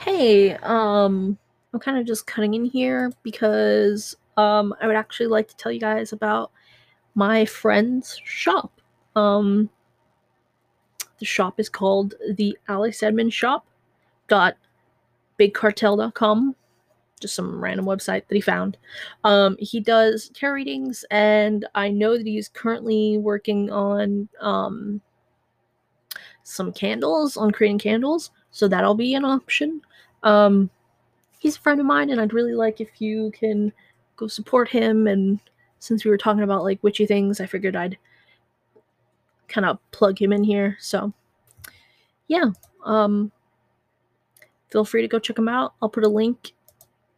Hey, um, I'm kind of just cutting in here because um, I would actually like to tell you guys about my friend's shop. Um, the shop is called the Alex Edmond Shop. Dot bigcartel.com. Just some random website that he found. Um, he does tarot readings, and I know that he's currently working on um, some candles, on creating candles. So that'll be an option. Um, he's a friend of mine, and I'd really like if you can go support him. And since we were talking about like witchy things, I figured I'd kind of plug him in here. So yeah, um, feel free to go check him out. I'll put a link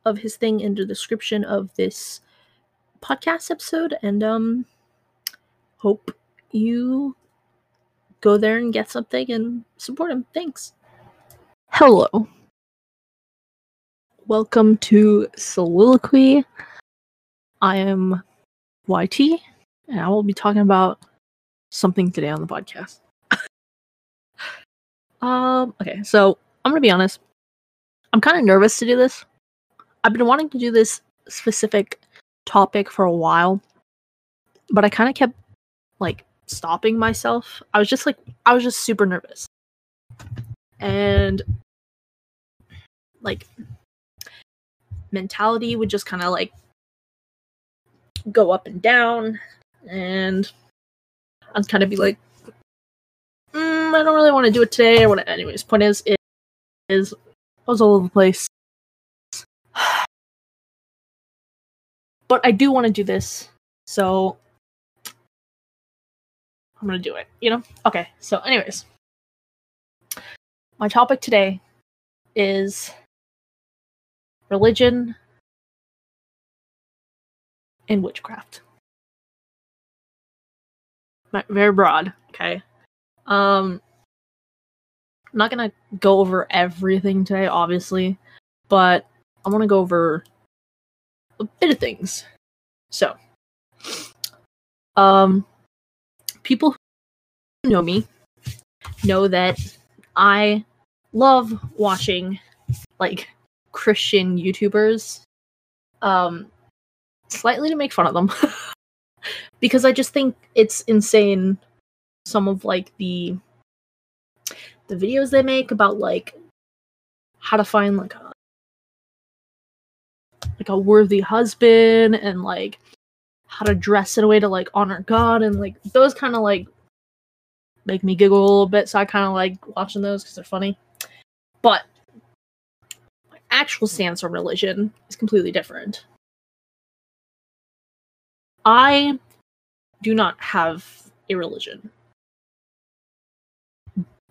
of his thing in the description of this podcast episode, and um, hope you go there and get something and support him. Thanks. Hello. Welcome to Soliloquy. I am YT, and I will be talking about something today on the podcast. um, okay, so I'm gonna be honest. I'm kind of nervous to do this. I've been wanting to do this specific topic for a while, but I kind of kept like stopping myself. I was just like, I was just super nervous. And like mentality would just kind of like go up and down and I'd kind of be like mm, I don't really want to do it today or what anyways point is it is I was all over the place. But I do want to do this so I'm gonna do it you know? Okay so anyways. My topic today is religion and witchcraft. Very broad, okay. Um I'm not gonna go over everything today, obviously, but I want to go over a bit of things. So, um, people who know me know that I love watching like Christian YouTubers, um, slightly to make fun of them, because I just think it's insane. Some of like the the videos they make about like how to find like a like a worthy husband and like how to dress in a way to like honor God and like those kind of like make me giggle a little bit. So I kind of like watching those because they're funny. But actual stance on religion is completely different. I do not have a religion.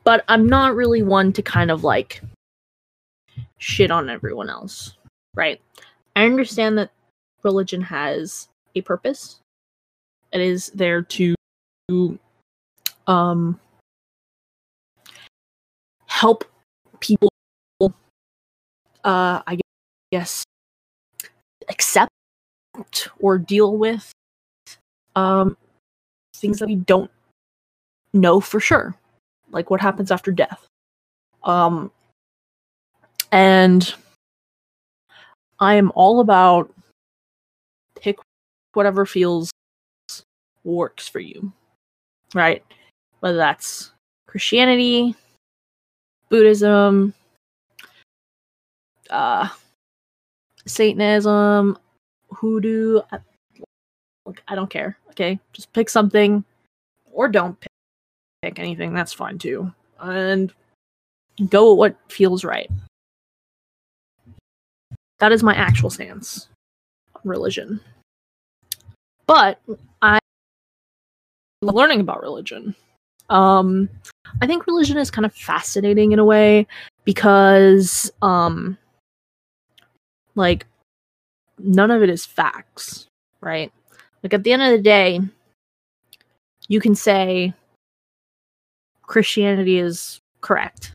But I'm not really one to kind of like shit on everyone else, right? I understand that religion has a purpose. It is there to um help people uh, I guess, accept or deal with um, things that we don't know for sure, like what happens after death. Um, and I am all about pick whatever feels works for you, right? Whether that's Christianity, Buddhism, uh, Satanism, hoodoo. I, I don't care. Okay, just pick something, or don't pick, pick anything. That's fine too, and go what feels right. That is my actual stance on religion. But I learning about religion. Um, I think religion is kind of fascinating in a way because um, like none of it is facts, right? Like at the end of the day, you can say Christianity is correct.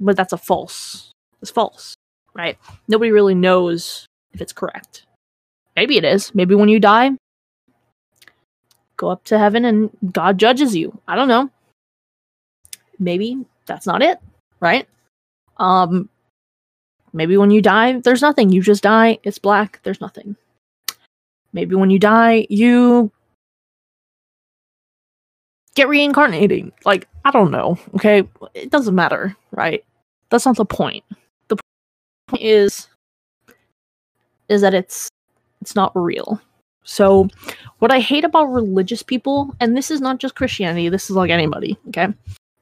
But that's a false. It's false, right? Nobody really knows if it's correct. Maybe it is. Maybe when you die, go up to heaven and God judges you. I don't know. Maybe that's not it, right? Um, maybe when you die, there's nothing. You just die. It's black. There's nothing. Maybe when you die, you get reincarnating. Like, I don't know. Okay. It doesn't matter, right? That's not the point. The point is is that it's it's not real. So what I hate about religious people, and this is not just Christianity, this is like anybody, okay?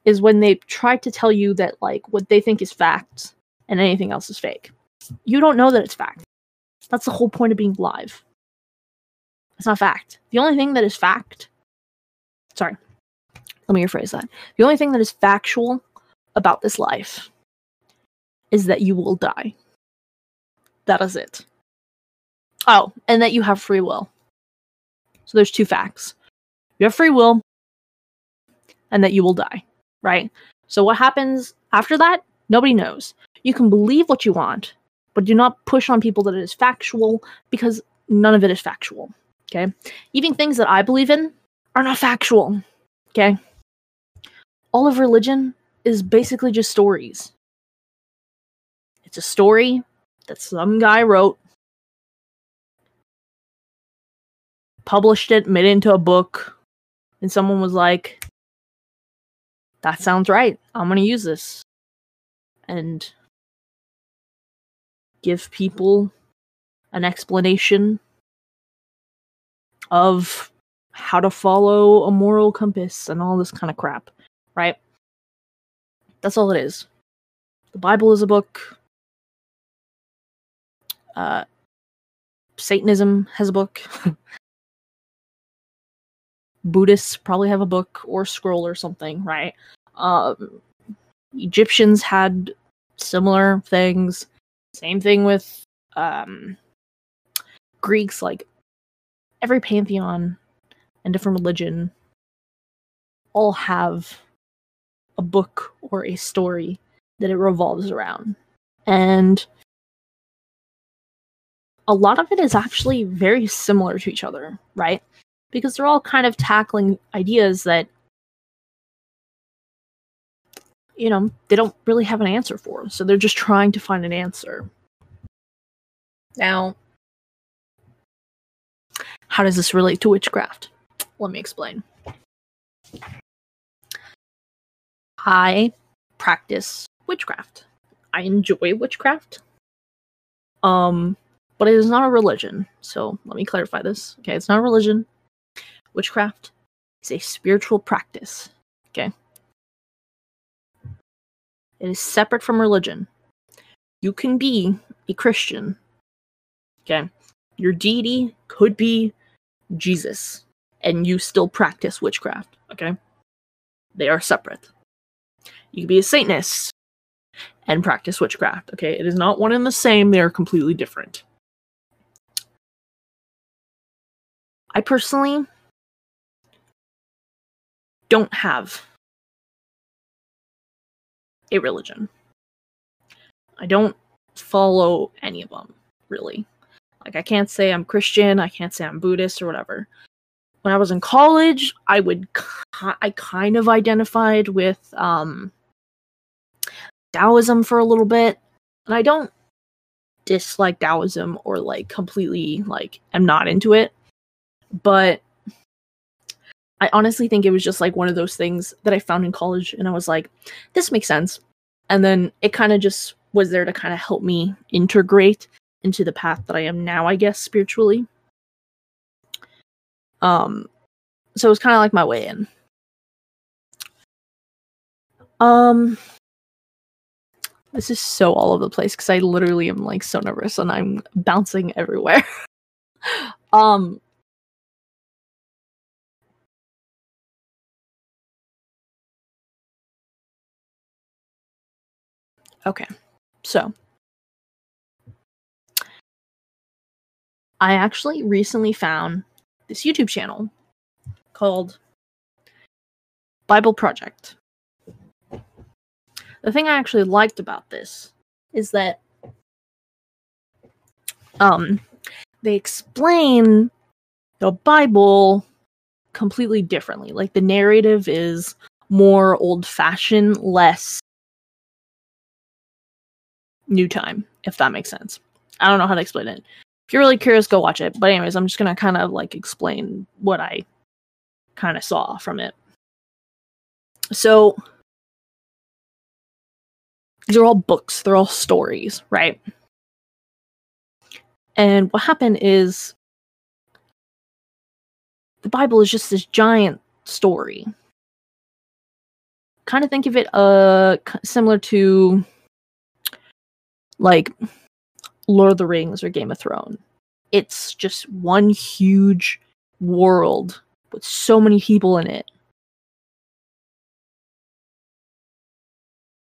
Is when they try to tell you that like what they think is fact and anything else is fake. You don't know that it's fact. That's the whole point of being live. It's not fact. The only thing that is fact sorry, let me rephrase that. The only thing that is factual about this life is that you will die. That is it. Oh, and that you have free will. So there's two facts. You have free will and that you will die, right? So what happens after that? Nobody knows. You can believe what you want, but do not push on people that it is factual because none of it is factual. Okay? Even things that I believe in are not factual. Okay? all of religion is basically just stories. It's a story that some guy wrote, published it, made it into a book, and someone was like, that sounds right. I'm going to use this. And give people an explanation of how to follow a moral compass and all this kind of crap right? That's all it is. The Bible is a book. Uh, Satanism has a book. Buddhists probably have a book or scroll or something, right? Um, Egyptians had similar things. Same thing with um, Greeks. Like every pantheon and different religion all have a book or a story that it revolves around. And a lot of it is actually very similar to each other, right? Because they're all kind of tackling ideas that, you know, they don't really have an answer for. So they're just trying to find an answer. Now, how does this relate to witchcraft? Let me explain. I practice witchcraft. I enjoy witchcraft. Um, but it is not a religion. So let me clarify this. Okay, it's not a religion. Witchcraft is a spiritual practice. Okay. It is separate from religion. You can be a Christian. Okay. Your deity could be Jesus, and you still practice witchcraft. Okay. They are separate. You can be a Satanist and practice witchcraft. Okay, it is not one and the same, they are completely different. I personally don't have a religion. I don't follow any of them, really. Like, I can't say I'm Christian, I can't say I'm Buddhist or whatever when I was in college, I would I kind of identified with um Taoism for a little bit. And I don't dislike Taoism or like completely like I'm not into it. But I honestly think it was just like one of those things that I found in college and I was like, this makes sense. And then it kind of just was there to kind of help me integrate into the path that I am now, I guess, spiritually. Um so it was kind of like my way in. Um this is so all over the place because I literally am like so nervous and I'm bouncing everywhere. um Okay. So I actually recently found this YouTube channel called Bible Project the thing I actually liked about this is that um they explain the Bible completely differently. Like the narrative is more old fashioned, less new time, if that makes sense. I don't know how to explain it. If you're really curious, go watch it. But anyways, I'm just gonna kind of like explain what I kind of saw from it. So these are all books, they're all stories, right? And what happened is the Bible is just this giant story. Kind of think of it uh similar to like Lord of the Rings or Game of Thrones. It's just one huge world with so many people in it.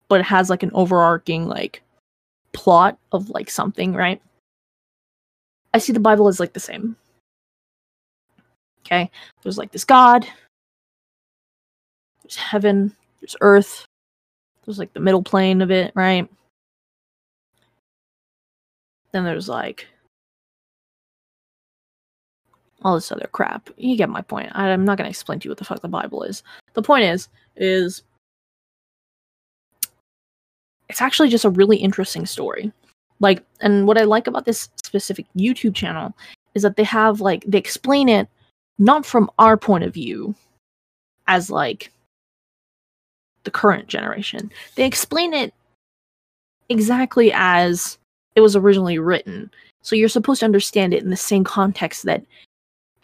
But it has like an overarching like plot of like something, right? I see the Bible as like the same. Okay? There's like this God, there's heaven, there's earth, there's like the middle plane of it, right? Then there's like all this other crap. You get my point. I'm not going to explain to you what the fuck the Bible is. The point is, is it's actually just a really interesting story. Like, and what I like about this specific YouTube channel is that they have like they explain it not from our point of view as like the current generation. They explain it exactly as it was originally written. So you're supposed to understand it in the same context that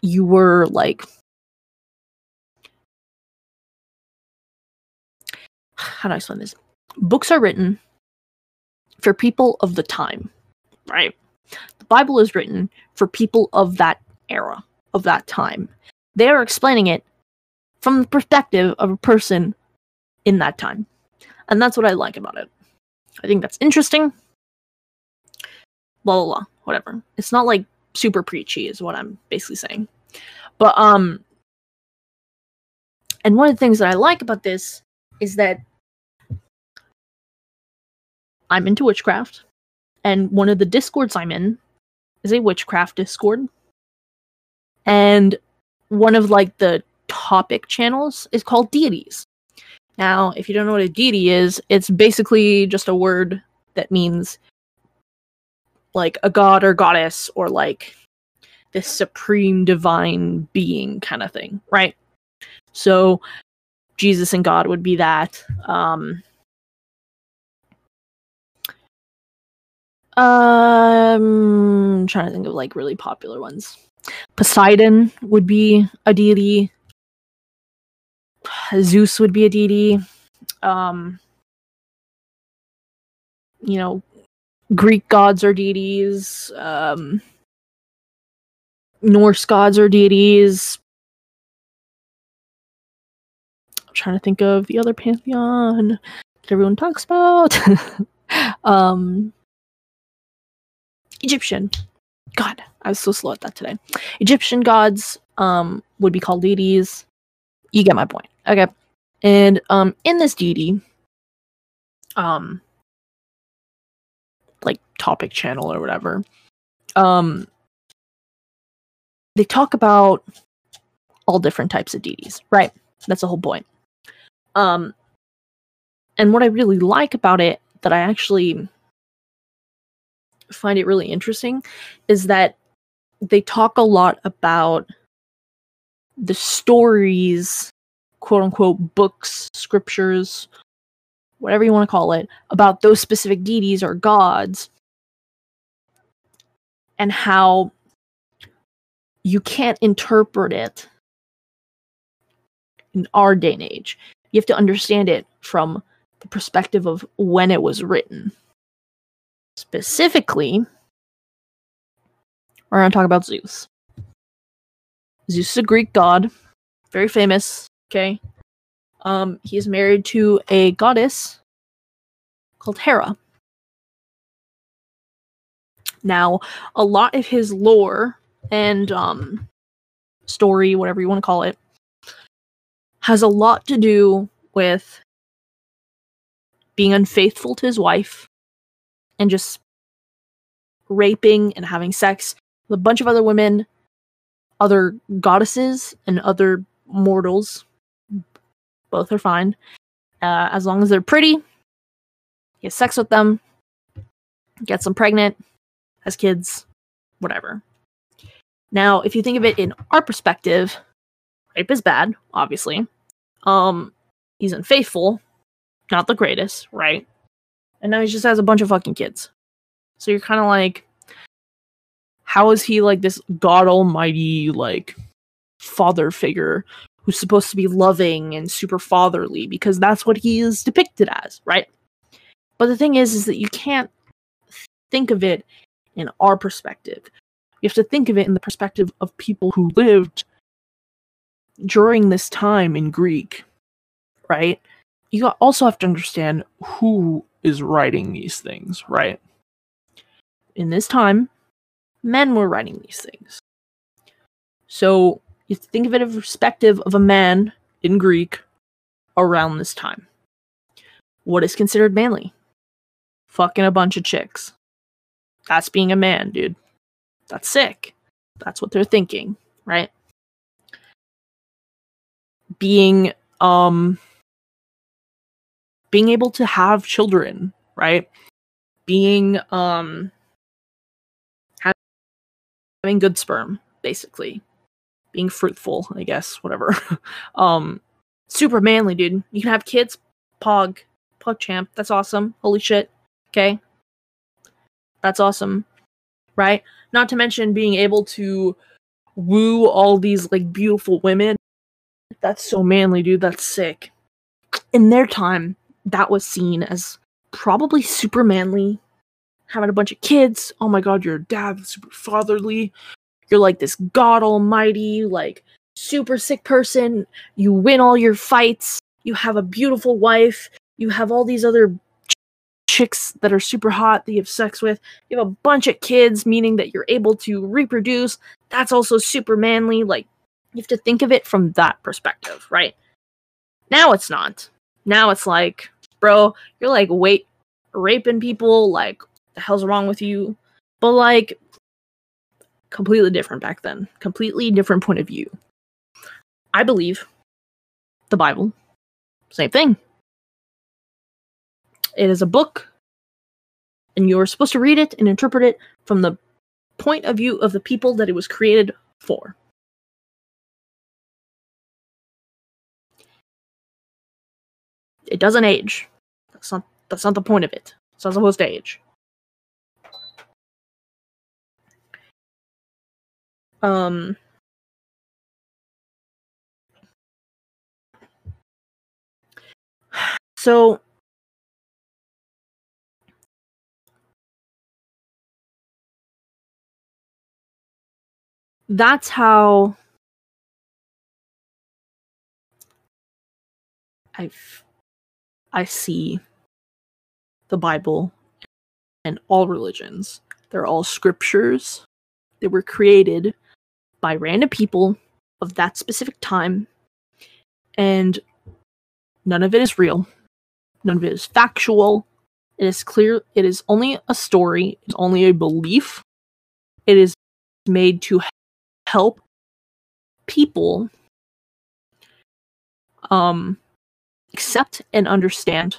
you were like how do I explain this? Books are written for people of the time, right? The Bible is written for people of that era, of that time. They are explaining it from the perspective of a person in that time. And that's what I like about it. I think that's interesting blah blah blah, whatever. It's not like super preachy, is what I'm basically saying. But um, and one of the things that I like about this is that I'm into witchcraft, and one of the discords I'm in is a witchcraft discord, and one of like the topic channels is called deities. Now, if you don't know what a deity is, it's basically just a word that means like a god or goddess or like this supreme divine being kind of thing, right? So Jesus and God would be that. Um, um, I'm trying to think of like really popular ones. Poseidon would be a deity. Zeus would be a deity. Um, you know, Greek gods or deities, um, Norse gods or deities. I'm trying to think of the other pantheon that everyone talks about. um, Egyptian. God, I was so slow at that today. Egyptian gods um, would be called deities. You get my point. Okay. And um, in this deity, um, like topic channel or whatever. Um they talk about all different types of deities right? That's the whole point. Um and what i really like about it that i actually find it really interesting is that they talk a lot about the stories quote unquote books scriptures whatever you want to call it, about those specific deities or gods and how you can't interpret it in our day and age. You have to understand it from the perspective of when it was written. Specifically, we're going to talk about Zeus. Zeus is a Greek god, very famous, okay? Um, he is married to a goddess called Hera. Now, a lot of his lore and um, story, whatever you want to call it, has a lot to do with being unfaithful to his wife and just raping and having sex with a bunch of other women, other goddesses, and other mortals both are fine. Uh, as long as they're pretty, he has sex with them. gets them pregnant, has kids, whatever. Now, if you think of it in our perspective, rape is bad, obviously. Um, he's unfaithful, not the greatest, right? And now he just has a bunch of fucking kids. So you're kind of like, how is he like this god almighty, like father figure who's supposed to be loving and super fatherly? Because that's what he is depicted as, right? But the thing is, is that you can't think of it in our perspective. You have to think of it in the perspective of people who lived during this time in Greek, right? You also have to understand who is writing these things, right? In this time, men were writing these things. So you think of it in perspective of a man in Greek around this time. What is considered manly? Fucking a bunch of chicks. That's being a man, dude. That's sick. That's what they're thinking, right? Being um being able to have children, right? Being um having good sperm, basically. Being fruitful, I guess, whatever. um super manly, dude. You can have kids, pog, pog champ. That's awesome. Holy shit. Okay. That's awesome. Right? Not to mention being able to woo all these like beautiful women. That's so manly, dude. That's sick. In their time, that was seen as probably super manly, having a bunch of kids. Oh my god, you're a dad, super fatherly. You're like this god almighty, like super sick person. You win all your fights. You have a beautiful wife. You have all these other ch- chicks that are super hot that you have sex with. You have a bunch of kids, meaning that you're able to reproduce. That's also super manly. Like, you have to think of it from that perspective, right? Now it's not. Now it's like, bro, you're like wait raping people, like the hell's wrong with you? But like completely different back then. Completely different point of view. I believe the Bible. Same thing. It is a book, and you're supposed to read it and interpret it from the point of view of the people that it was created for. It doesn't age. That's not that's not the point of it. It's not supposed to age. Um So that's how I've I see the Bible and all religions. They're all scriptures. They were created by random people of that specific time, and none of it is real. None of it is factual. It is clear. It is only a story. It's only a belief. It is made to help people um accept and understand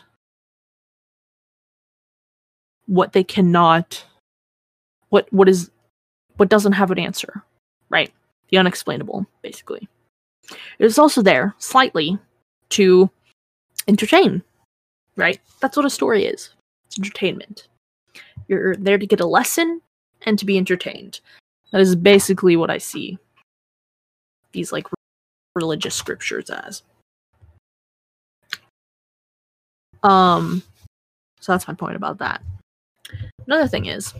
what they cannot what what is what doesn't have an answer right. The unexplainable basically. It is also there slightly to entertain. Right? That's what a story is. It's entertainment. You're there to get a lesson and to be entertained. That is basically what i see these like religious scriptures as. Um so that's my point about that. Another thing is,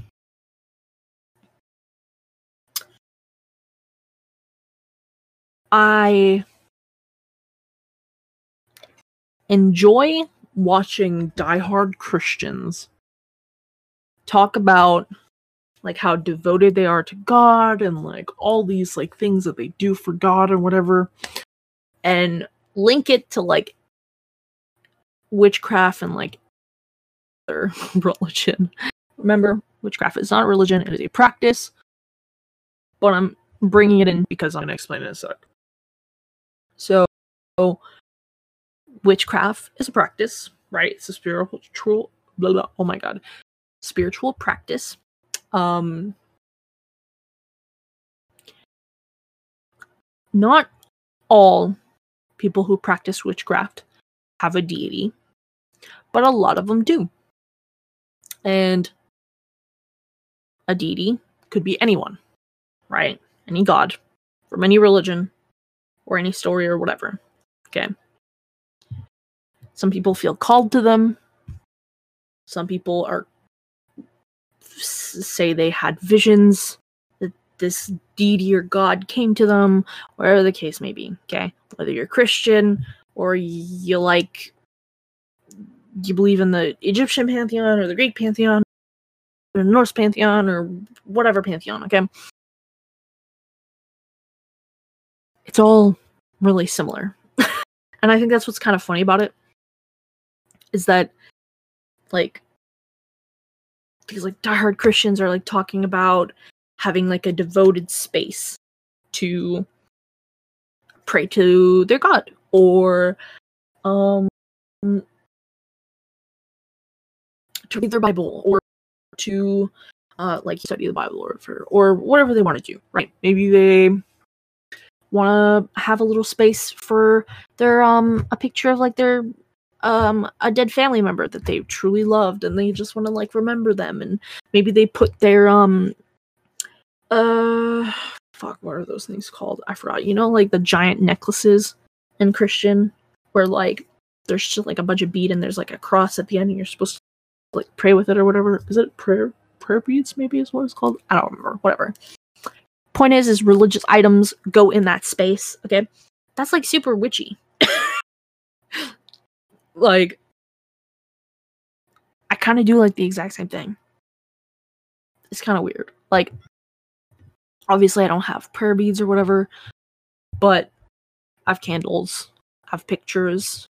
I enjoy watching diehard Christians talk about like how devoted they are to God and like all these like things that they do for God or whatever and link it to like witchcraft and like other religion Remember, witchcraft is not religion, it is a practice. But I'm bringing it in because I'm going to explain it in a sec. So, witchcraft is a practice, right? It's a spiritual, blah, blah, oh my god. spiritual practice. Um, not all people who practice witchcraft have a deity, but a lot of them do. And a deity could be anyone, right? Any god from any religion or any story or whatever. Okay. Some people feel called to them. Some people are say they had visions that this deity or god came to them, whatever the case may be. Okay, whether you're Christian or you like you believe in the Egyptian pantheon or the Greek pantheon or the Norse pantheon or whatever pantheon. Okay, it's all really similar, and I think that's what's kind of funny about it is that like these like diehard Christians are like talking about having like a devoted space to pray to their God or um to read their Bible or to uh like study the Bible or for or whatever they want to do, right? Maybe they want to have a little space for their um a picture of like their um a dead family member that they truly loved and they just want to like remember them and maybe they put their um uh fuck what are those things called? I forgot. You know like the giant necklaces in christian where like there's just like a bunch of bead and there's like a cross at the end and you're supposed to like pray with it or whatever. Is it prayer prayer beads maybe is what it's called? I don't remember. Whatever point is is religious items go in that space okay that's like super witchy like I kind of do like the exact same thing. It's kind of weird. Like obviously I don't have prayer beads or whatever, but I have candles, I have pictures,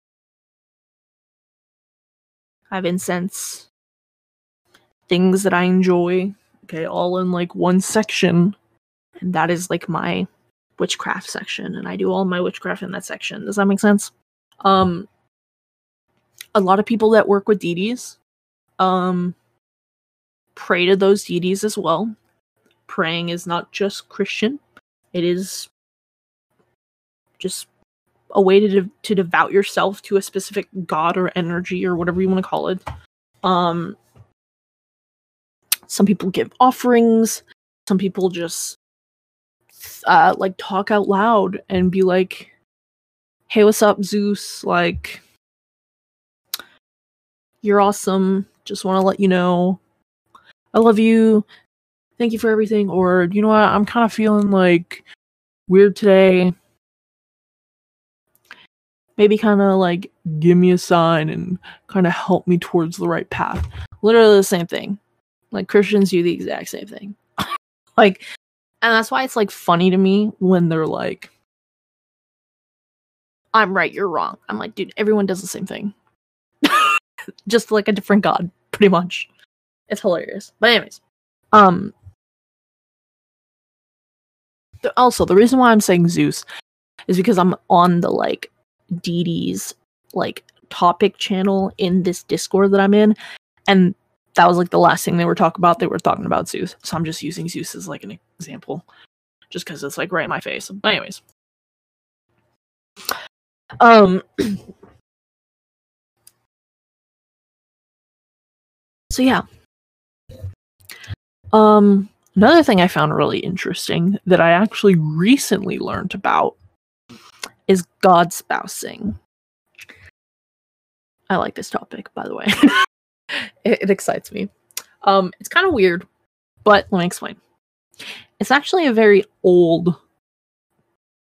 I have incense, things that I enjoy, okay, all in like one section. And that is like my witchcraft section and I do all my witchcraft in that section. Does that make sense? Um a lot of people that work with deities um pray to those deities as well. Praying is not just Christian. It is just a way to de- to devout yourself to a specific god or energy or whatever you want to call it. Um some people give offerings, some people just uh like talk out loud and be like hey what's up zeus like you're awesome. Just want to let you know. I love you. Thank you for everything. Or, you know what? I'm kind of feeling like weird today. Maybe kind of like give me a sign and kind of help me towards the right path. Literally the same thing. Like Christians do the exact same thing. like, and that's why it's like funny to me when they're like, I'm right, you're wrong. I'm like, dude, everyone does the same thing just like a different god, pretty much. It's hilarious. But anyways, um th- also the reason why I'm saying Zeus is because I'm on the like deities like topic channel in this Discord that I'm in, and that was like the last thing they were talking about. They were talking about Zeus, so I'm just using Zeus as like an example, just because it's like right in my face. Anyways, um, so yeah. Um another thing i found really interesting that i actually recently learned about is god spousing. I like this topic by the way. It, it excites me. Um it's kind of weird but let me explain it's actually a very old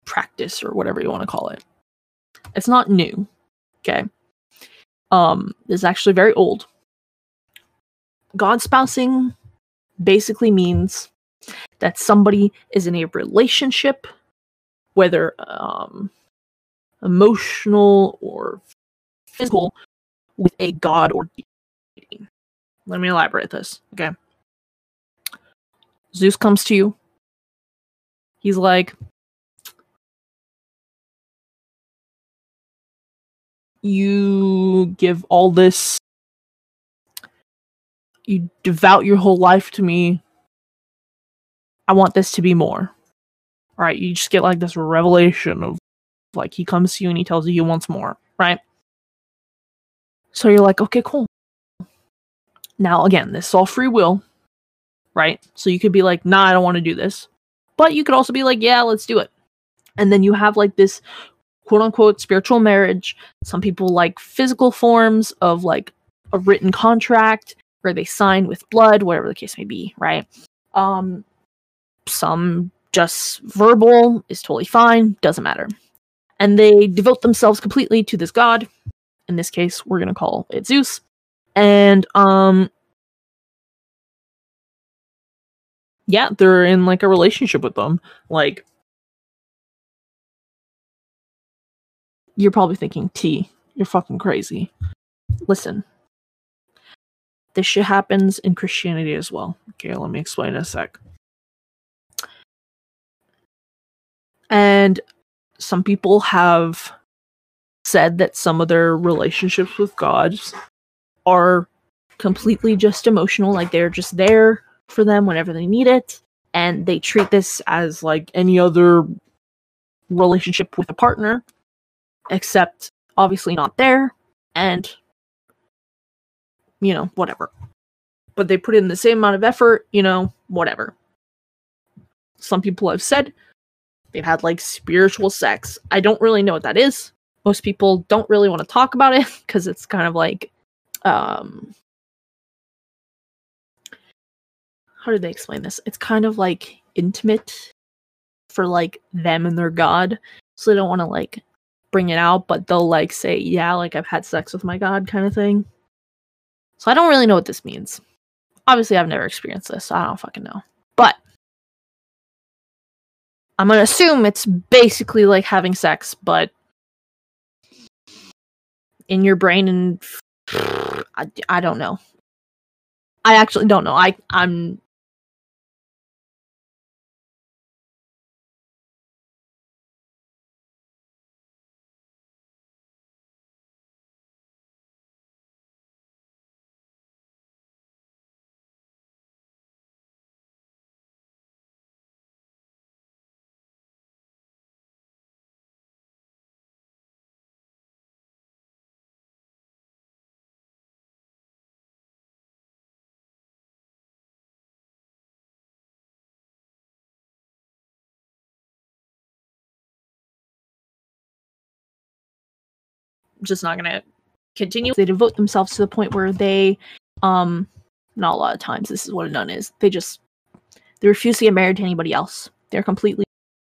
practice or whatever you want to call it it's not new okay um it's actually very old God spousing basically means that somebody is in a relationship, whether um, emotional or physical, with a god or deity. Let me elaborate this. Okay. Zeus comes to you. He's like, you give all this you devout your whole life to me. I want this to be more. Right? You just get like this revelation of like he comes to you and he tells you he wants more, right? So you're like, okay, cool. Now again, this is all free will, right? So you could be like, nah, I don't want to do this. But you could also be like, yeah, let's do it. And then you have like this quote unquote spiritual marriage. Some people like physical forms of like a written contract where they sign with blood, whatever the case may be, right? Um some just verbal is totally fine, doesn't matter. And they devote themselves completely to this god. In this case, we're gonna call it Zeus. And um yeah, they're in like a relationship with them. Like you're probably thinking, T, you're fucking crazy. Listen. This shit happens in Christianity as well. Okay, let me explain in a sec. And some people have said that some of their relationships with gods are completely just emotional, like they're just there for them whenever they need it, and they treat this as like any other relationship with a partner, except obviously not there, and you know, whatever. But they put in the same amount of effort, you know, whatever. Some people have said they've had like spiritual sex. I don't really know what that is. Most people don't really want to talk about it because it's kind of like um how did they explain this? It's kind of like intimate for like them and their god. So they don't want to like bring it out, but they'll like say, yeah, like I've had sex with my god kind of thing. So I don't really know what this means. Obviously, I've never experienced this, so I don't fucking know. But I'm gonna assume it's basically like having sex, but in your brain, and I, I don't know. I actually don't know. I I'm just not gonna continue. They devote themselves to the point where they, um, not a lot of times. This is what a nun is. They just they refuse to get married to anybody else. They're completely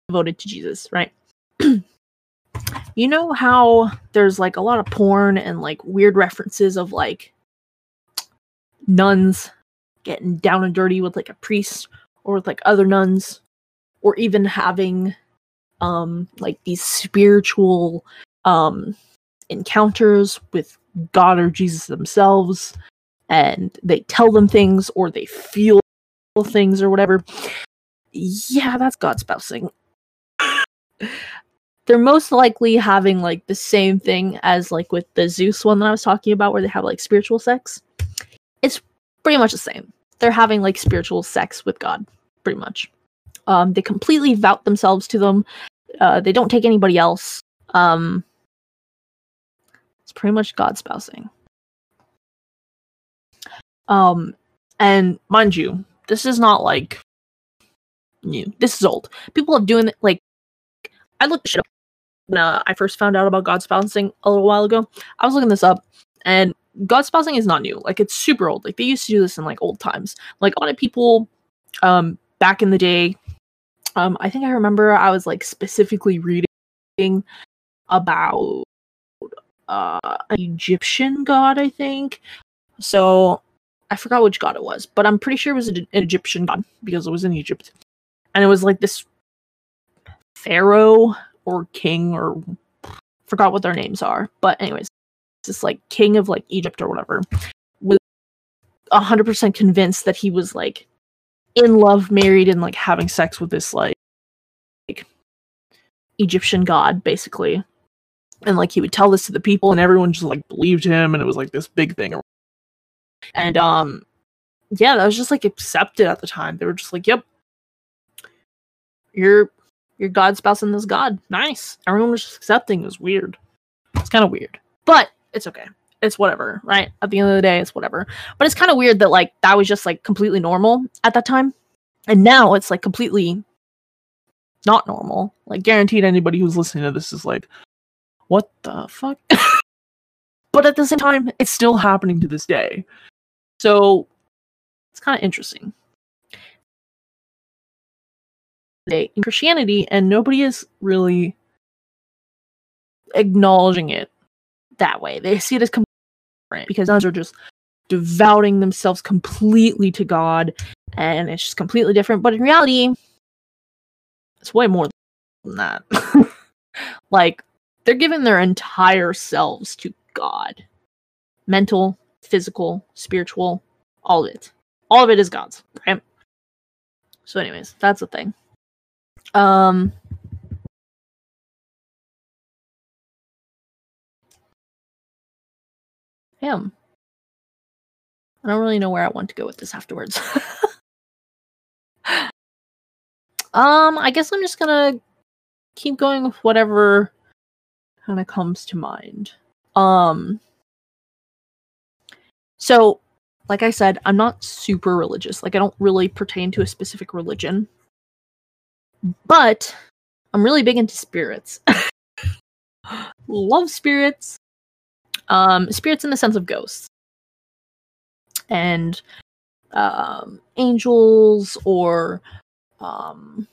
devoted to Jesus, right? you know how there's like a lot of porn and like weird references of like nuns getting down and dirty with like a priest or with like other nuns or even having um like these spiritual um encounters with God or Jesus themselves, and they tell them things or they feel things or whatever. Yeah, that's God spousing. They're most likely having like the same thing as like with the Zeus one that I was talking about, where they have like spiritual sex. It's pretty much the same. They're having like spiritual sex with God, pretty much. Um, they completely vout themselves to them. Uh, they don't take anybody else. Um, it's pretty much God spousing. Um, and mind you, this is not like new. This is old. People have doing like I looked shit up when uh, I first found out about God spousing a little while ago. I was looking this up, and God spousing is not new. Like it's super old. Like they used to do this in like old times. Like a lot of people, um, back in the day, um, I think I remember I was like specifically reading about uh, an Egyptian god, I think. So I forgot which god it was, but I'm pretty sure it was an Egyptian god because it was in Egypt, and it was like this pharaoh or king or forgot what their names are. But anyways, this like king of like Egypt or whatever was hundred percent convinced that he was like in love, married, and like having sex with this like, like Egyptian god, basically and like he would tell this to the people and everyone just like believed him and it was like this big thing and um yeah, that was just like accepted at the time. They were just like, "Yep, you're you're God spousing this God. Nice." Everyone was just accepting. It was weird. It's kind of weird, but it's okay. It's whatever, right? At the end of the day, it's whatever. But it's kind of weird that like that was just like completely normal at that time, and now it's like completely not normal. Like guaranteed, anybody who's listening to this is like, "What the fuck." but at the same time, it's still happening to this day. So it's kind of interesting. In Christianity, and nobody is really acknowledging it that way. They see it as different because nuns are just devoting themselves completely to God, and it's just completely different. But in reality, it's way more than that. like they're giving their entire selves to God. Mental, physical, spiritual, all of it. All of it is God's, right? So anyways, that's the thing. Um Him. I don't really know where I want to go with this afterwards. um, I guess I'm just gonna keep going with whatever kind of comes to mind. Um so like I said, I'm not super religious. Like I don't really pertain to a specific religion. But I'm really big into spirits. Love spirits. Um spirits in the sense of ghosts. And um angels or um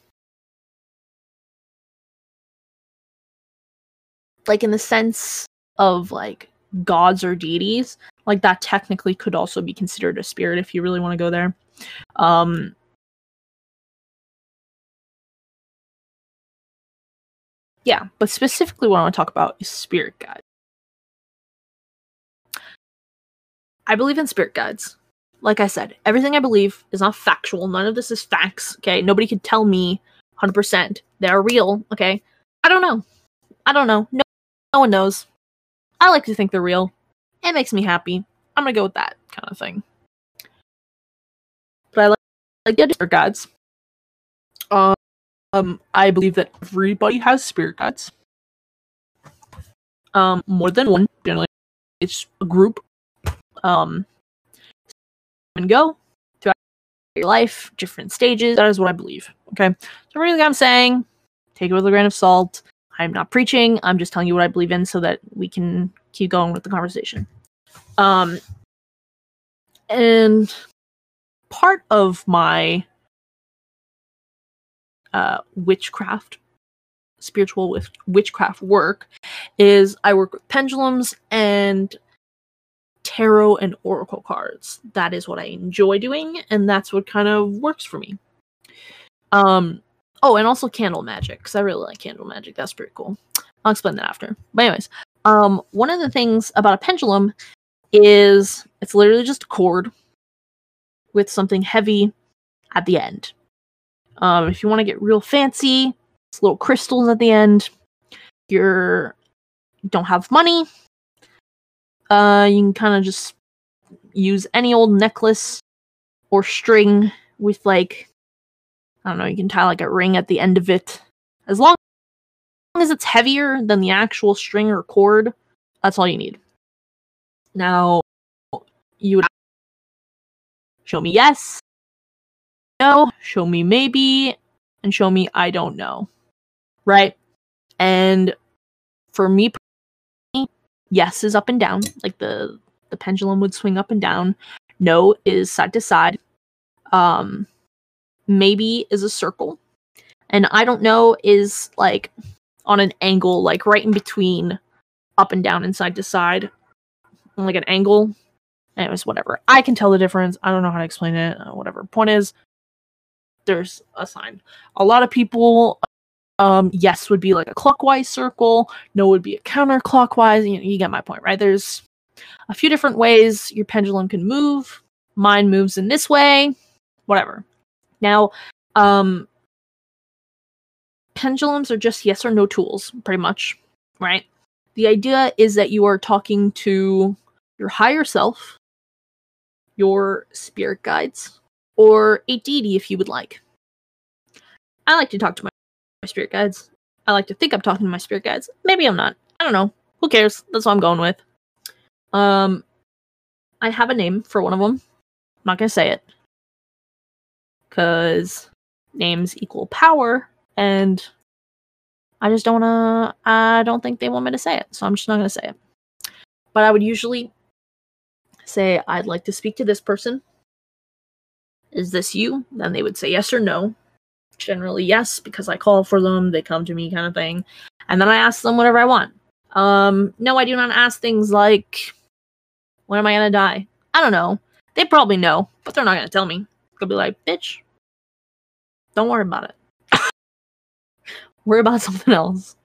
like in the sense of like gods or deities like that technically could also be considered a spirit if you really want to go there. Um yeah but specifically what i want to talk about is spirit guides. I believe in spirit guides. Like i said everything i believe is not factual. None of this is facts okay? Nobody could tell me 100% they're real okay? I don't know. I don't know. No, no one knows i like to think they're real it makes me happy. I'm gonna go with that kind of thing. But I like, like the spirit guides. Um, um, I believe that everybody has spirit guides. Um, more than one. Generally, it's a group. Um, and go throughout your life, different stages. That is what I believe. Okay, so everything I'm saying, take it with a grain of salt. I'm not preaching. I'm just telling you what I believe in, so that we can keep going with the conversation. Um, and part of my uh, witchcraft, spiritual with witchcraft work, is I work with pendulums and tarot and oracle cards. That is what I enjoy doing, and that's what kind of works for me. Um, oh, and also candle magic because I really like candle magic. That's pretty cool. I'll explain that after. But anyways, um, one of the things about a pendulum is it's literally just a cord with something heavy at the end. Um, if you want to get real fancy, it's little crystals at the end. You're don't have money. Uh, you can kind of just use any old necklace or string with like I don't know. You can tie like a ring at the end of it, as long as it's heavier than the actual string or cord. That's all you need. Now, you would show me yes, no, show me maybe, and show me I don't know. Right? And for me, yes is up and down, like the the pendulum would swing up and down. No is side to side. Um, maybe is a circle, and I don't know is like on an angle, like right in between up and down and side to side like an angle. Anyways, whatever. I can tell the difference. I don't know how to explain it. Uh, whatever. Point is, there's a sign. A lot of people, um, yes would be like a clockwise circle. No would be a counterclockwise. You, you get my point, right? There's a few different ways your pendulum can move. Mine moves in this way. Whatever. Now, um, pendulums are just yes or no tools, pretty much, right? The idea is that you are talking to your higher self your spirit guides or a deity if you would like. I like to talk to my, my spirit guides. I like to think I'm talking to my spirit guides. Maybe I'm not. I don't know. Who cares? That's what I'm going with. Um, I have a name for one of them. I'm not gonna say it because names equal power, and I just don't wanna. I don't think they want me to say it, so I'm just not gonna say it. But I would usually say, "I'd like to speak to this person." Is this you? Then they would say yes or no. Generally, yes, because I call for them, they come to me, kind of thing. And then I ask them whatever I want. Um, no, I do not ask things like, when am I gonna die? I don't know. They probably know, but they're not gonna tell me. They'll be like, bitch, don't worry about it. worry about something else.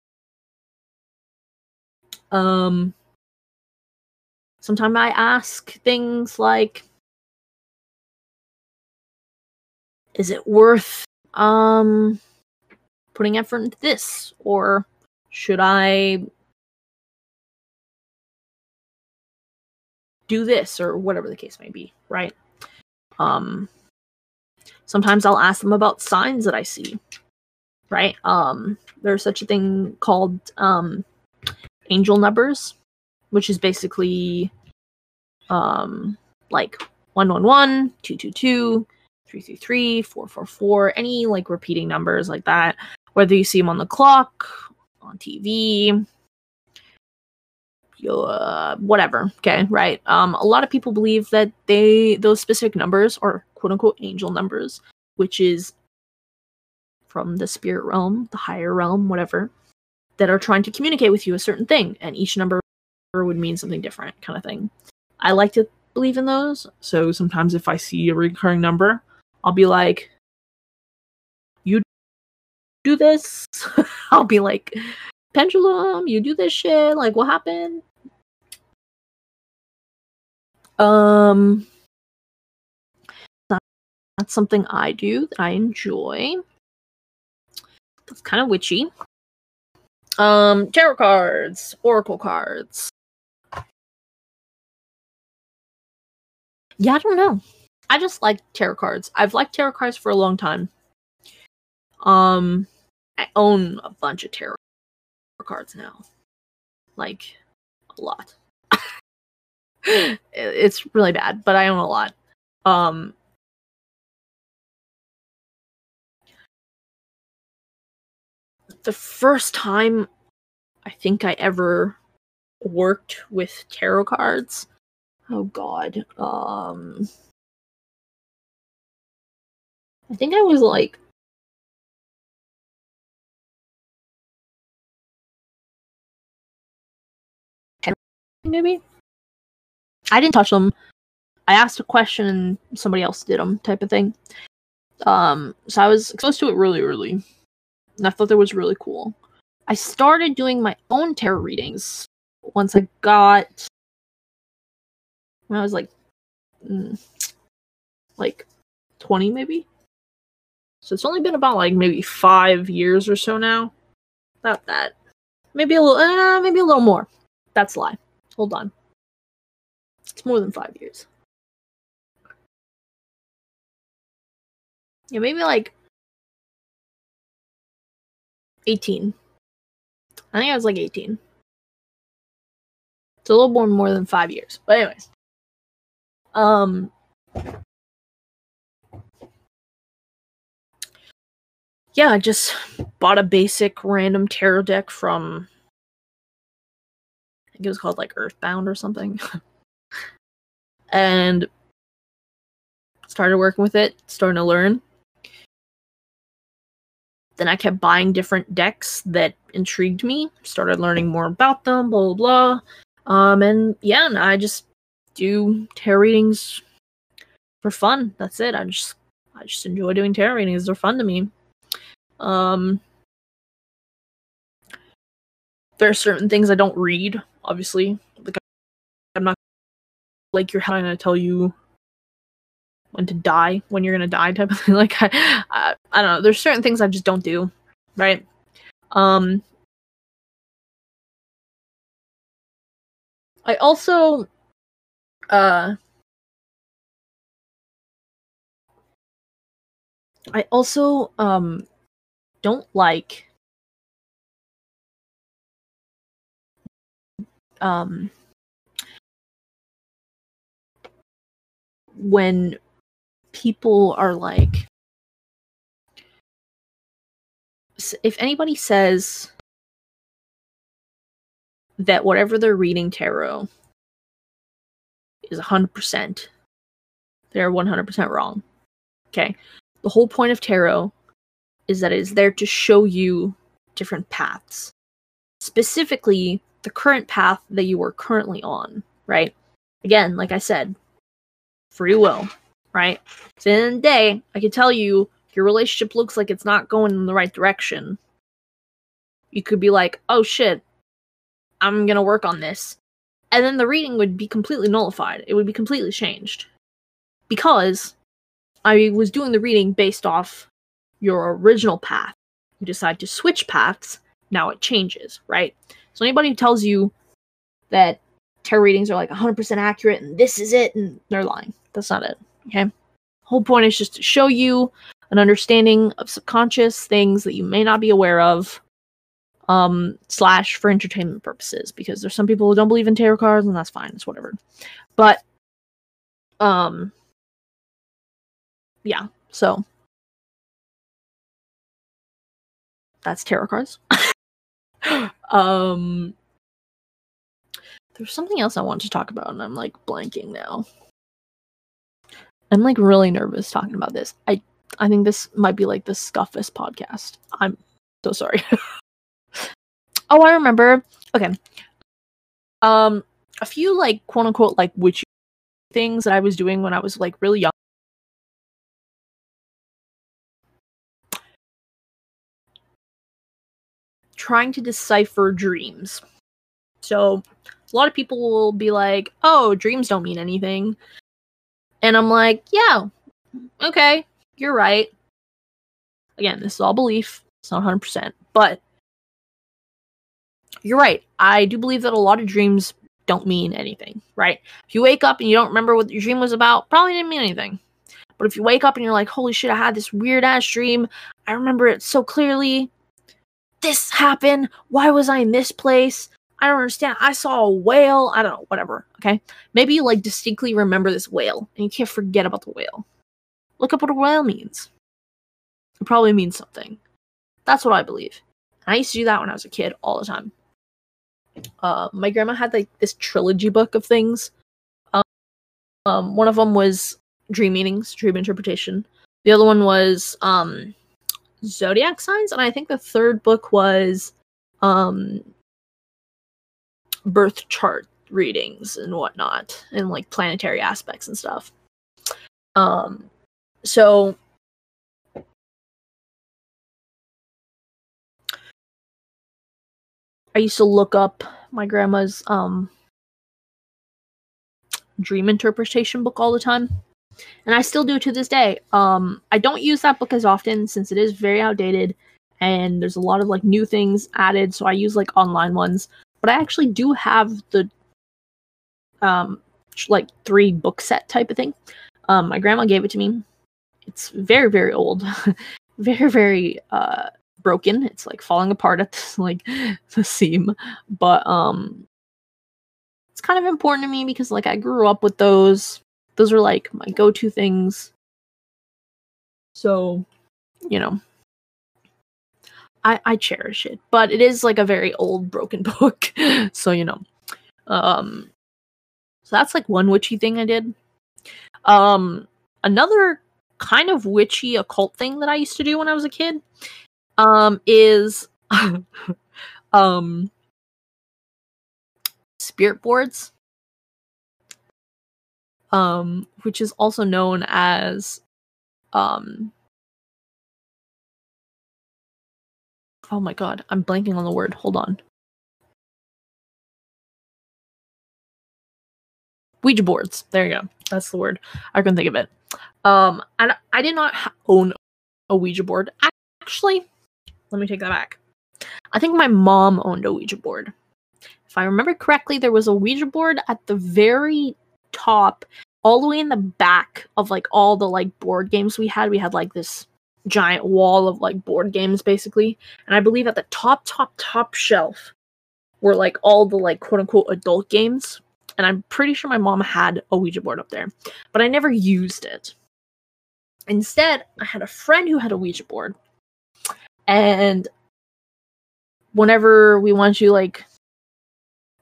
Um, sometimes I ask things like, is it worth um putting effort into this or should i do this or whatever the case may be right um sometimes i'll ask them about signs that i see right? Um there's such a thing called um angel numbers which is basically um like 111 222 333, 444, any like repeating numbers like that, whether you see them on the clock, on TV, uh, whatever. Okay, right. Um, a lot of people believe that they those specific numbers are quote unquote angel numbers, which is from the spirit realm, the higher realm, whatever, that are trying to communicate with you a certain thing, and each number would mean something different, kind of thing. I like to believe in those, so sometimes if I see a recurring number, I'll be like, you do this? I'll be like, pendulum, you do this shit? Like, what happened? Um, that's something I do that I enjoy. That's kind of witchy. Um, tarot cards, oracle cards. Yeah, I don't know. I just like tarot cards. I've liked tarot cards for a long time. Um, I own a bunch of tarot cards now, like a lot. it's really bad, but I own a lot. Um, the first time I think I ever worked with tarot cards. Oh God. Um I think I was like maybe. I didn't touch them. I asked a question and somebody else did them, type of thing. Um, so I was exposed to it really early, and I thought that was really cool. I started doing my own tarot readings once I got when I was like, mm, like twenty, maybe. So it's only been about like maybe five years or so now. About that. Maybe a little, uh, maybe a little more. That's a lie. Hold on. It's more than five years. Yeah, maybe like 18. I think I was like 18. It's a little more more than five years. But anyways. Um yeah, I just bought a basic random tarot deck from I think it was called like Earthbound or something. and started working with it, starting to learn. Then I kept buying different decks that intrigued me, started learning more about them, blah blah blah. Um and yeah, and I just do tarot readings for fun. That's it. I just I just enjoy doing tarot readings. They're fun to me. Um, there are certain things I don't read, obviously. Like I'm not like you're trying to tell you when to die, when you're gonna die type of thing. Like I, I, I don't know. There's certain things I just don't do, right? Um, I also, uh, I also um don't like um when people are like if anybody says that whatever they're reading tarot is 100% they're 100% wrong. Okay? The whole point of tarot is that it is there to show you different paths. Specifically the current path that you are currently on right? Again like i said free will right? In the, end of the day i can tell you your relationship looks like it's not going in the right direction. You could be like oh shit i'm gonna work on this. And then the reading would be completely nullified. It would be completely changed. Because i was doing the reading based off your original path. You decide to switch paths now it changes right? So anybody who tells you that tarot readings are like 100% accurate and this is it and they're lying that's not it okay? Whole point is just to show you an understanding of subconscious things that you may not be aware of um slash for entertainment purposes because there's some people who don't believe in tarot cards and that's fine it's whatever. But um yeah so. That's tarot cards. Um there's something else i wanted to talk about and i'm like blanking now i'm like really nervous talking about this. I i think this might be like the scuffest podcast. I'm so sorry. Oh i remember. Okay. Um a few like quote unquote like witchy things that i was doing when i was like really young. Trying to decipher dreams. So a lot of people will be like oh dreams don't mean anything and i'm like yeah okay you're right. Again this is all belief. It's not 100% but you're right. I do believe that a lot of dreams don't mean anything right? If you wake up and you don't remember what your dream was about probably didn't mean anything. But if you wake up and you're like holy shit i had this weird ass dream. I remember it so clearly. This happened. Why was i in this place i don't understand. I saw a whale. I don't know whatever. Okay. Maybe you like distinctly remember this whale and you can't forget about the whale. Look up what a whale means. It probably means something. That's what i believe. I used to do that when i was a kid all the time. Uh, my grandma had like this trilogy book of things. Um, um one of them was dream meanings dream interpretation. The other one was um zodiac signs. And i think the third book was um birth chart readings and whatnot and like planetary aspects and stuff um so i used to look up my grandma's um dream interpretation book all the time and I still do to this day. Um, I don't use that book as often since it is very outdated, and there's a lot of like new things added. So I use like online ones, but I actually do have the um like three book set type of thing. Um, my grandma gave it to me. It's very very old, very very uh broken. It's like falling apart at like the seam, but um, it's kind of important to me because like I grew up with those those are like my go-to things so you know i i cherish it but it is like a very old broken book so you know. Um so that's like one witchy thing i did. Um another kind of witchy occult thing that i used to do when i was a kid um is um spirit boards. Um, which is also known as um oh my god i'm blanking on the word. Hold on. Ouija boards. There you go. That's the word. I couldn't think of it. Um and i did not own a ouija board. Actually let me take that back. I think my mom owned a ouija board. If i remember correctly there was a ouija board at the very top all the way in the back of like all the like board games we had. We had like this giant wall of like board games basically. And I believe at the top, top, top shelf were like all the like quote unquote adult games. And I'm pretty sure my mom had a Ouija board up there, but I never used it. Instead, I had a friend who had a Ouija board. And whenever we wanted to like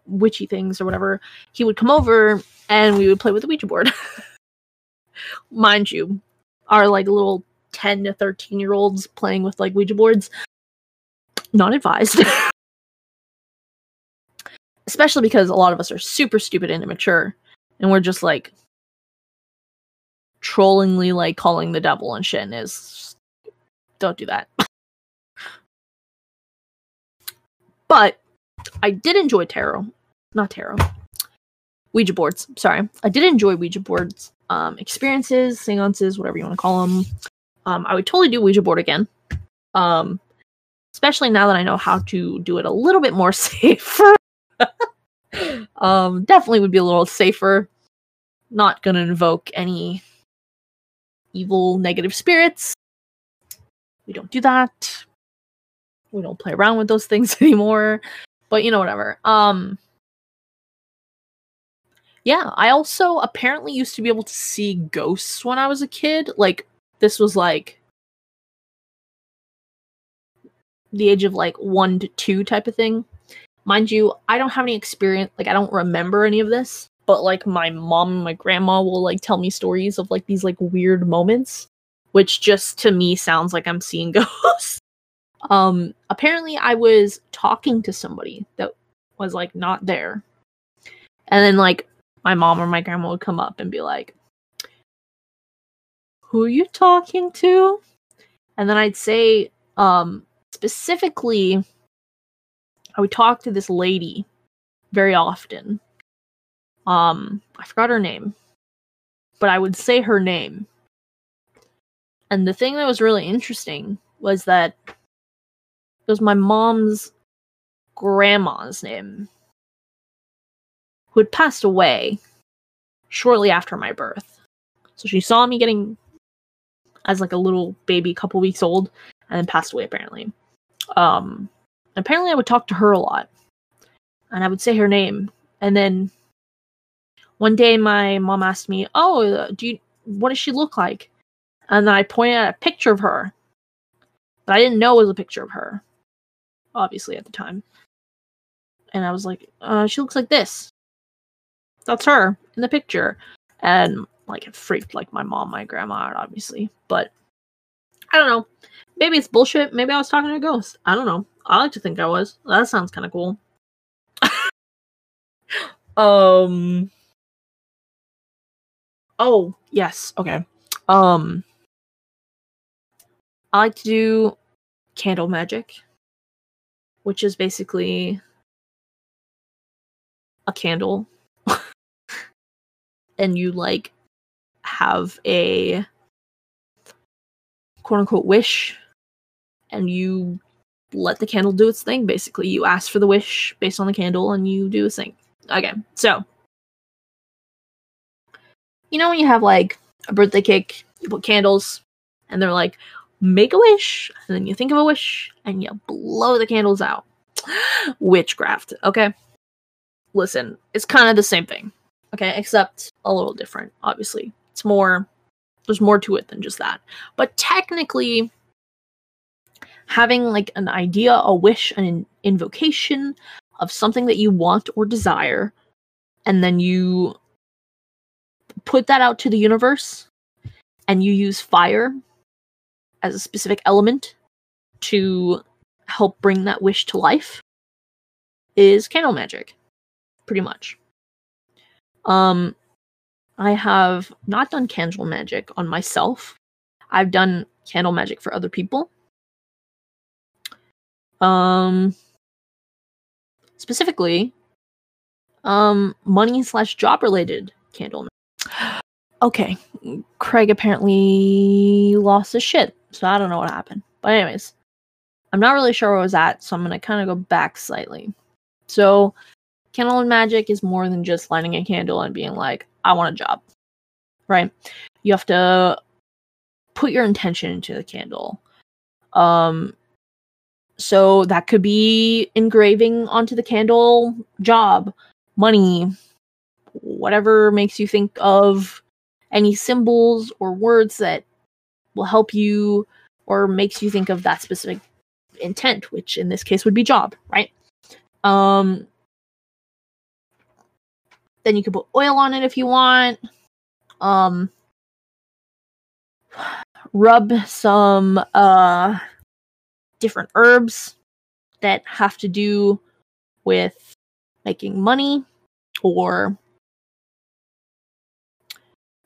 witchy things or whatever, he would come over and we would play with the Ouija board. Mind you, our like little 10 to 13 year olds playing with like Ouija boards, not advised. Especially because a lot of us are super stupid and immature, and we're just like trollingly like calling the devil and shit and is don't do that. but I did enjoy tarot. Not tarot. Ouija boards. Sorry. I did enjoy Ouija boards um, experiences, seances, whatever you want to call them. Um, I would totally do Ouija board again. Um, especially now that I know how to do it a little bit more safer. um, definitely would be a little safer. Not gonna invoke any evil, negative spirits. We don't do that. We don't play around with those things anymore. But you know, whatever. Um, yeah, I also apparently used to be able to see ghosts when I was a kid. Like this was like the age of like 1 to 2 type of thing. Mind you, I don't have any experience like I don't remember any of this, but like my mom and my grandma will like tell me stories of like these like weird moments which just to me sounds like I'm seeing ghosts. um apparently I was talking to somebody that was like not there. And then like my mom or my grandma would come up and be like, Who are you talking to? And then I'd say, um, specifically, I would talk to this lady very often. Um, I forgot her name, but I would say her name. And the thing that was really interesting was that it was my mom's grandma's name who had passed away shortly after my birth. So she saw me getting as like a little baby, couple weeks old, and then passed away apparently. Um, apparently I would talk to her a lot, and I would say her name, and then one day my mom asked me, "Oh, do you? What does she look like?" And then I pointed at a picture of her, but I didn't know it was a picture of her, obviously at the time. And I was like, uh, "She looks like this." that's her in the picture. And like it freaked like my mom, my grandma out, obviously. But I don't know. Maybe it's bullshit. Maybe I was talking to a ghost. I don't know. I like to think I was. That sounds kind of cool. um. Oh yes. Okay. Um. I like to do candle magic, which is basically a candle and you like have a quote unquote wish and you let the candle do its thing basically. You ask for the wish based on the candle and you do a thing. Okay so you know when you have like a birthday cake you put candles and they're like make a wish and then you think of a wish and you blow the candles out. Witchcraft okay? Listen it's kind of the same thing Okay, except a little different, obviously. It's more there's more to it than just that. But technically having like an idea, a wish, an invocation of something that you want or desire and then you put that out to the universe and you use fire as a specific element to help bring that wish to life is candle magic pretty much um, I have not done candle magic on myself. I've done candle magic for other people. Um, specifically, um, money slash job related candle. Magic. Okay, Craig apparently lost his shit, so I don't know what happened. But anyways, I'm not really sure where I was at, so I'm gonna kind of go back slightly. So Candle and magic is more than just lighting a candle and being like, I want a job. Right? You have to put your intention into the candle. Um, so that could be engraving onto the candle job, money, whatever makes you think of any symbols or words that will help you or makes you think of that specific intent, which in this case would be job, right? Um, then you can put oil on it if you want. Um, rub some uh different herbs that have to do with making money or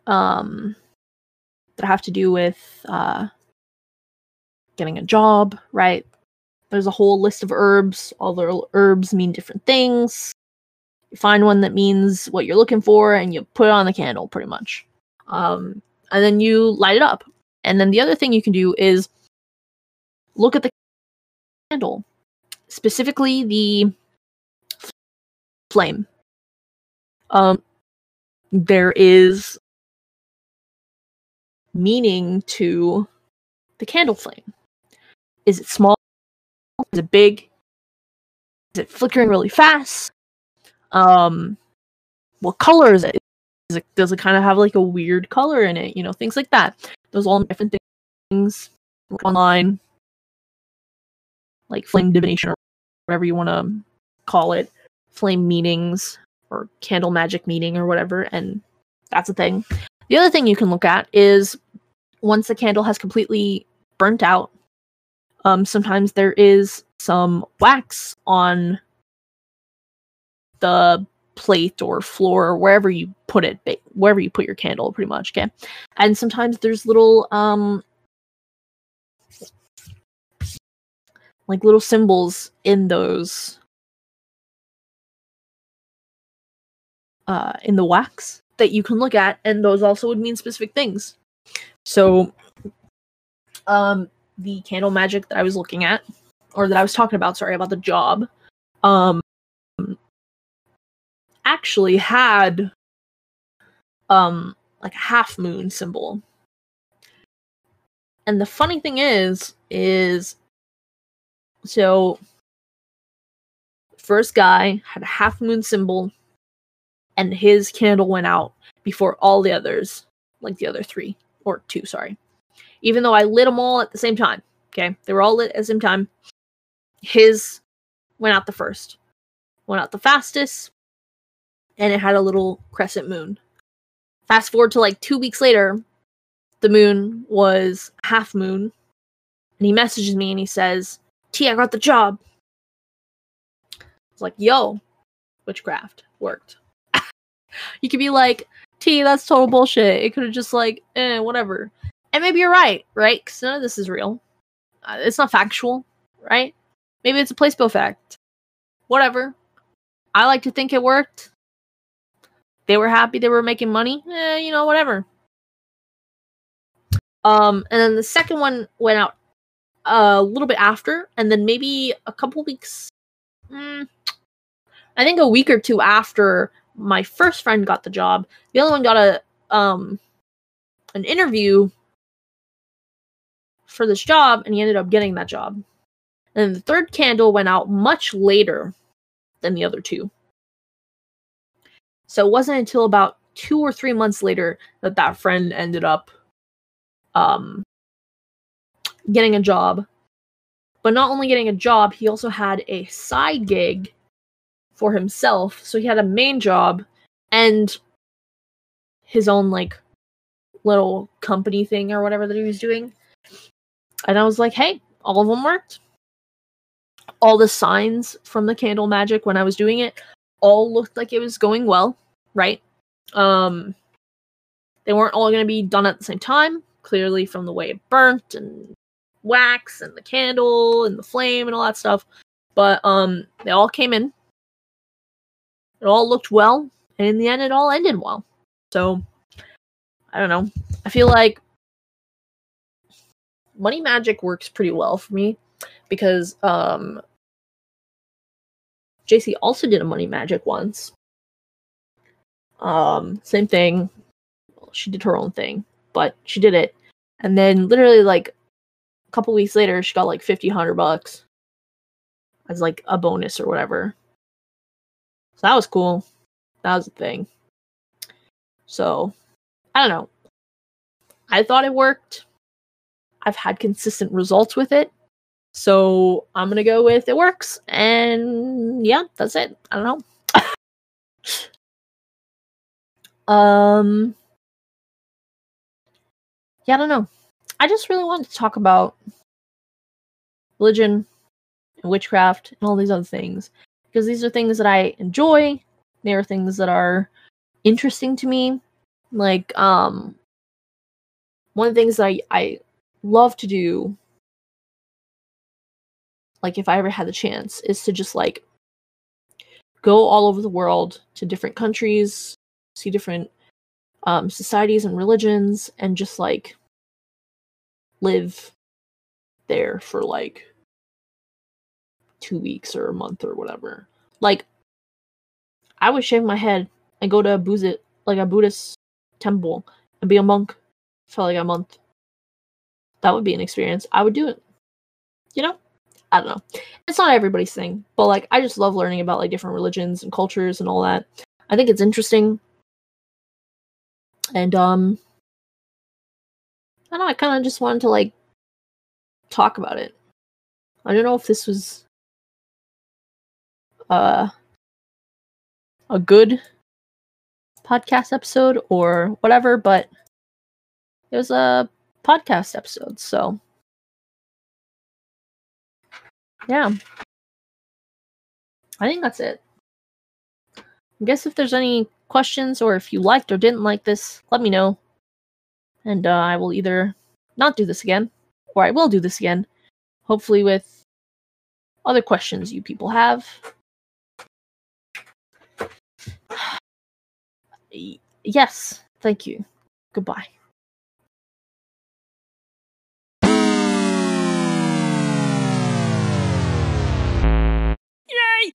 um that have to do with uh getting a job, right? There's a whole list of herbs. All the herbs mean different things. Find one that means what you're looking for and you put it on the candle pretty much. Um and then you light it up. And then the other thing you can do is look at the candle, specifically the flame. Um, there is meaning to the candle flame. Is it small? Is it big? Is it flickering really fast? Um, what color is it? Is it does it kind of have like a weird color in it? You know, things like that. Those all different things online, like flame divination or whatever you want to call it, flame meanings or candle magic meaning or whatever, and that's a thing. The other thing you can look at is once the candle has completely burnt out, um, sometimes there is some wax on the plate or floor or wherever you put it, wherever you put your candle, pretty much. Okay, and sometimes there's little um like little symbols in those uh in the wax that you can look at and those also would mean specific things so um the candle magic that i was looking at or that i was talking about sorry about the job um actually had um like a half moon symbol and the funny thing is is so first guy had a half moon symbol and his candle went out before all the others, like the other three or two, sorry. Even though I lit them all at the same time. Okay, they were all lit at the same time. His went out the first, went out the fastest, and it had a little crescent moon. Fast forward to like two weeks later, the moon was half moon, and he messages me and he says, T, I got the job. It's like, yo, witchcraft worked. you could be like, T, that's total bullshit. It could have just like, eh, whatever. And maybe you're right, right? Because none of this is real. Uh, it's not factual, right? Maybe it's a placebo fact. Whatever. I like to think it worked. They were happy they were making money. Eh, you know, whatever. Um, and then the second one went out a little bit after, and then maybe a couple weeks. Mm, I think a week or two after my first friend got the job. The other one got a um an interview for this job, and he ended up getting that job. And the third candle went out much later than the other two. So it wasn't until about two or three months later that that friend ended up um getting a job. But not only getting a job, he also had a side gig for himself. So he had a main job and his own like little company thing or whatever that he was doing. And I was like, hey, all of them worked. All the signs from the candle magic when I was doing it all looked like it was going well, right? Um they weren't all going to be done at the same time, clearly from the way it burnt and wax and the candle and the flame and all that stuff. But um they all came in. It all looked well, and in the end it all ended well. So I don't know. I feel like money magic works pretty well for me because um JC also did a money magic once. Um same thing. She did her own thing, but she did it And then literally like a couple weeks later, she got like 50, 100 bucks as like a bonus or whatever. So that was cool. That was a thing. So I don't know. I thought it worked. I've had consistent results with it. So I'm gonna go with it works. And yeah, that's it. I don't know. Um yeah, I don't know. I just really wanted to talk about religion and witchcraft and all these other things because these are things that I enjoy. They are things that are interesting to me. Like, um, one of the things that I, I love to do, like if I ever had the chance, is to just like go all over the world to different countries, see different um, societies and religions, and just like live there for like two weeks or a month or whatever. Like, I would shave my head and go to a Buddhist, like a Buddhist temple and be a monk for like a month. That would be an experience. I would do it. You know? I don't know. It's not everybody's thing, but like I just love learning about like different religions and cultures and all that. I think it's interesting. And um I don't know, I kind of just wanted to like talk about it. I don't know if this was uh a good podcast episode or whatever, but it was a podcast episode, so yeah. I think that's it. I guess if there's any questions or if you liked or didn't like this, let me know. And uh, I will either not do this again or I will do this again, hopefully with other questions you people have. yes, thank you. Goodbye. Yay!